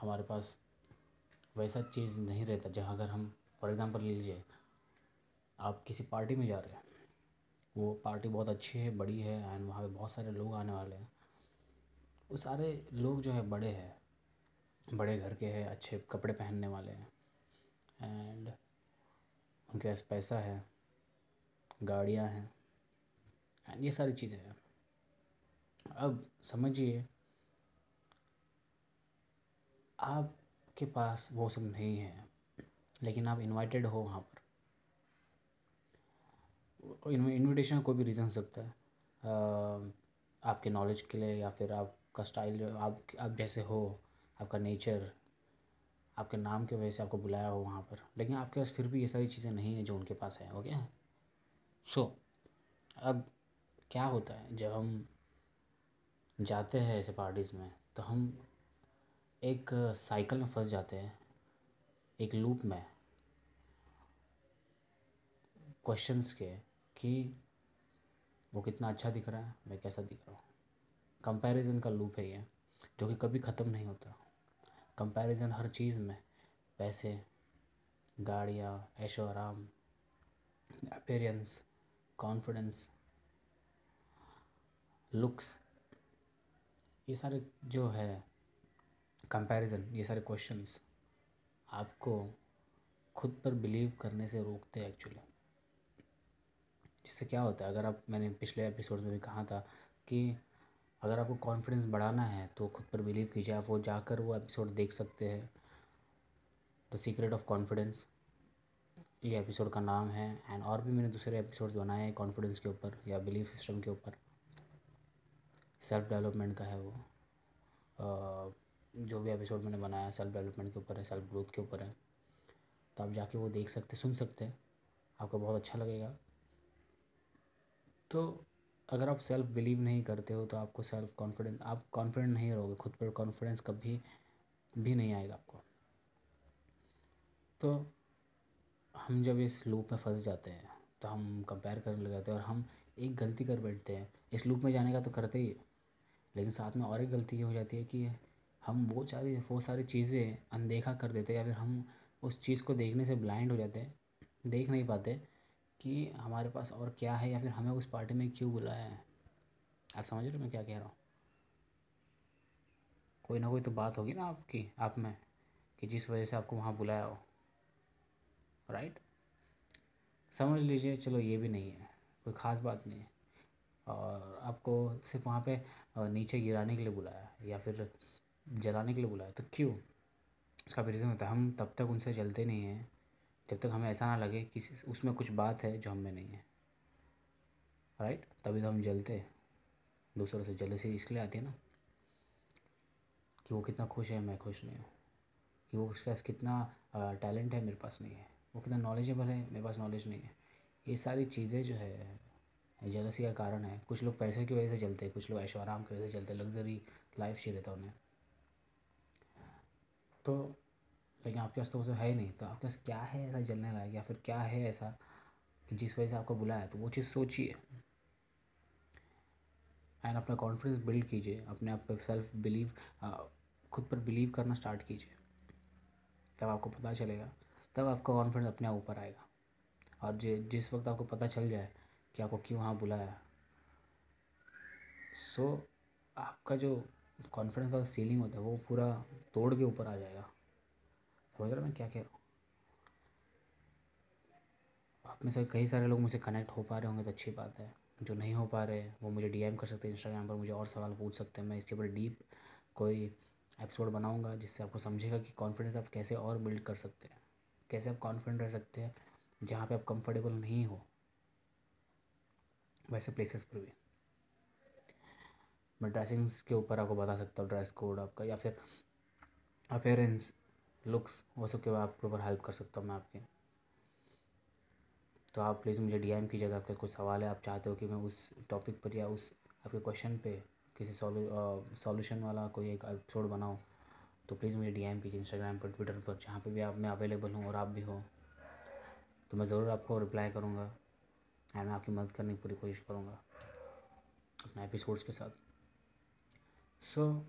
हमारे पास वैसा चीज़ नहीं रहता, जहाँ अगर हम फॉर एग्ज़ाम्पल ले लीजिए, आप किसी पार्टी में जा रहे हैं, वो पार्टी बहुत अच्छी है, बड़ी है एंड वहाँ पे बहुत सारे लोग आने वाले हैं। वो सारे लोग जो है, बड़े हैं, बड़े घर के हैं, अच्छे कपड़े पहनने वाले हैं एंड उनके पास पैसा है, गाड़ियाँ हैं एंड ये सारी चीज़ें हैं। अब समझिए आपके पास वो सब नहीं है लेकिन आप इनवाइटेड हो वहाँ पर। इनविटेशन का कोई भी रीज़न हो सकता है। आपके नॉलेज के लिए या फिर आपका स्टाइल आप आप जैसे हो आपका नेचर आपके नाम की वजह से आपको बुलाया हो वहाँ पर। लेकिन आपके पास फिर भी ये सारी चीज़ें नहीं है जो उनके पास है ओके सो so, अब क्या होता है? जब हम जाते हैं ऐसे पार्टीज़ में तो हम एक साइकिल में फंस जाते हैं। एक लूप में। क्वेश्चंस के कि वो कितना अच्छा दिख रहा है, मैं कैसा दिख रहा हूँ। कंपैरिजन का लूप है ये, जो कि कभी ख़त्म नहीं होता। कंपैरिजन हर चीज़ में, पैसे, गाड़ियाँ, ऐशो आराम अपेरेंस कॉन्फिडेंस लुक्स ये सारे जो है कंपैरिजन ये सारे क्वेश्चंस आपको खुद पर बिलीव करने से रोकते हैं एक्चुअली जिससे क्या होता है, अगर आप, मैंने पिछले एपिसोड में भी कहा था कि अगर आपको कॉन्फिडेंस बढ़ाना है तो खुद पर बिलीव कीजिए। आप वो जाकर वो एपिसोड देख सकते हैं। द सीक्रेट ऑफ़ कॉन्फिडेंस ये एपिसोड का नाम है। एंड और भी मैंने दूसरे एपिसोड्स बनाए हैं कॉन्फिडेंस के ऊपर या बिलीफ सिस्टम के ऊपर। सेल्फ डेवलपमेंट का है वो। जो भी एपिसोड मैंने बनाया सेल्फ डेवलपमेंट के ऊपर है सेल्फ ग्रोथ के ऊपर है तो आप जाके वो देख सकते, सुन सकते हैं। आपको बहुत अच्छा लगेगा। तो अगर आप सेल्फ बिलीव नहीं करते हो तो आपको सेल्फ कॉन्फिडेंस आप कॉन्फिडेंट नहीं रहोगे, खुद पर कॉन्फिडेंस कभी भी नहीं आएगा आपको। तो हम जब इस लूप में फंस जाते हैं तो हम कंपेयर करने लग जाते हैं और हम एक गलती कर बैठते हैं। इस लूप में जाने का तो करते ही, लेकिन साथ में और एक गलती ये हो जाती है कि हम वो सारी वो सारी चीज़ें अनदेखा कर देते हैं या फिर हम उस चीज़ को देखने से ब्लाइंड हो जाते हैं देख नहीं पाते कि हमारे पास और क्या है या फिर हमें उस पार्टी में क्यों बुलाया है। आप समझ रहे हो मैं क्या कह रहा हूँ? कोई ना कोई तो बात होगी ना आपकी, आप में, कि जिस वजह से आपको वहाँ बुलाया हो। राइट समझ लीजिए, चलो ये भी नहीं है, कोई ख़ास बात नहीं है। और आपको सिर्फ़ वहाँ पे नीचे गिराने के लिए बुलाया या फिर जलाने के लिए बुलाया तो क्यों? उसका भी रीज़न होता है, हम तब तक उनसे जलते नहीं हैं, जब तक हमें ऐसा ना लगे कि उसमें कुछ बात है जो हमें नहीं है। राइट तभी तो हम जलते दूसरों से जलसी इसलिए आती है ना, कि वो कितना खुश है, मैं खुश नहीं हूँ। कि वो उसके पास कितना टैलेंट है, मेरे पास नहीं है। वो कितना नॉलेजेबल है, मेरे पास नॉलेज नहीं है। ये सारी चीज़ें जो है जलसी का कारण है। कुछ लोग पैसे की वजह से चलते हैं, कुछ लोग ऐशो आराम की वजह से चलते हैं लग्जरी लाइफ चाहिए रहता उन्हें। तो लेकिन आपके पास तो वो सब है ही नहीं तो आपके पास क्या है ऐसा जलने लायक या फिर क्या है ऐसा कि जिस वजह से आपको बुलाया तो वो चीज़ सोचिए। एंड अपना कॉन्फिडेंस बिल्ड कीजिए अपने आप पर सेल्फ बिलीव खुद पर बिलीव करना स्टार्ट कीजिए। तब आपको पता चलेगा तब आपका कॉन्फिडेंस अपने आप ऊपर आएगा। और जिस वक्त आपको पता चल जाए कि आपको क्यों वहाँ बुलाया। सो so, आपका जो कॉन्फिडेंस का सीलिंग होता है, वो पूरा तोड़ के ऊपर आ जाएगा। समझ रहे मैं क्या कह रहा हूँ? आप में से कई सारे लोग मुझसे कनेक्ट हो पा रहे होंगे तो अच्छी बात है। जो नहीं हो पा रहे, वो मुझे डीएम कर सकते हैं इंस्टाग्राम पर, मुझे और सवाल पूछ सकते हैं। मैं इसके ऊपर डीप कोई एपिसोड बनाऊँगा जिससे आपको समझेगा कि कॉन्फिडेंस आप कैसे और बिल्ड कर सकते हैं। कैसे आप कॉन्फिडेंट रह सकते हैं जहाँ पे आप कंफर्टेबल नहीं हो, वैसे प्लेसेस पर भी। मैं ड्रेसिंग्स के ऊपर आपको बता सकता हूँ ड्रेस कोड आपका, या फिर अपेयरेंस लुक्स वो सब के आपके ऊपर हेल्प कर सकता हूँ मैं आपके। तो आप प्लीज़ मुझे डी एम कीजिए अगर आपका कोई सवाल है, आप चाहते हो कि मैं उस टॉपिक पर या उस आपके क्वेश्चन पे किसी सॉल्यूशन वाला कोई एक एपिसोड बनाऊँ तो प्लीज़ मुझे डी एम कीजिए इंस्टाग्राम पर ट्विटर पर, जहाँ पे भी आप, मैं अवेलेबल हूँ और आप भी हो। तो मैं ज़रूर आपको रिप्लाई करूँगा एंड मैं आपकी मदद करने की पूरी कोशिश करूँगा अपने एपिसोड्स के साथ। सो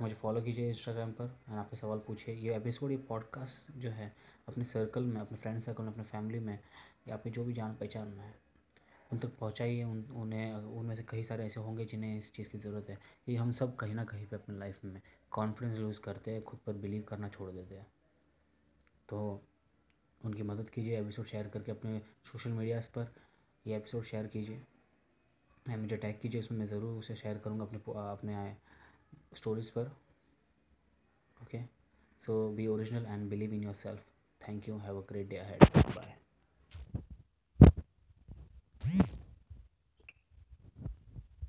मुझे फॉलो कीजिए इंस्टाग्राम पर एंड आपके सवाल पूछिए। ये एपिसोड ये पॉडकास्ट जो है, अपने सर्कल में, अपने फ्रेंड सर्कल में, अपने फैमिली में या आपकी जो भी जान पहचान में है, उन तक पहुँचाइए। उन, उन्हें, उनमें से कई सारे ऐसे होंगे जिन्हें इस चीज़ की ज़रूरत है। ये हम सब कहीं ना कहीं पे अपनी लाइफ में कॉन्फिडेंस लूज़ करते हैं, खुद पर बिलीव करना छोड़ देते हैं। तो उनकी मदद कीजिए एपिसोड शेयर करके अपने सोशल मीडियाज़ पर ये एपिसोड शेयर कीजिए। मुझे टैग कीजिए उसमें मैं ज़रूर उसे शेयर करूँगा अपने अपने स्टोरीज़ पर। Okay so be original and believe in yourself thank you have a great day ahead bye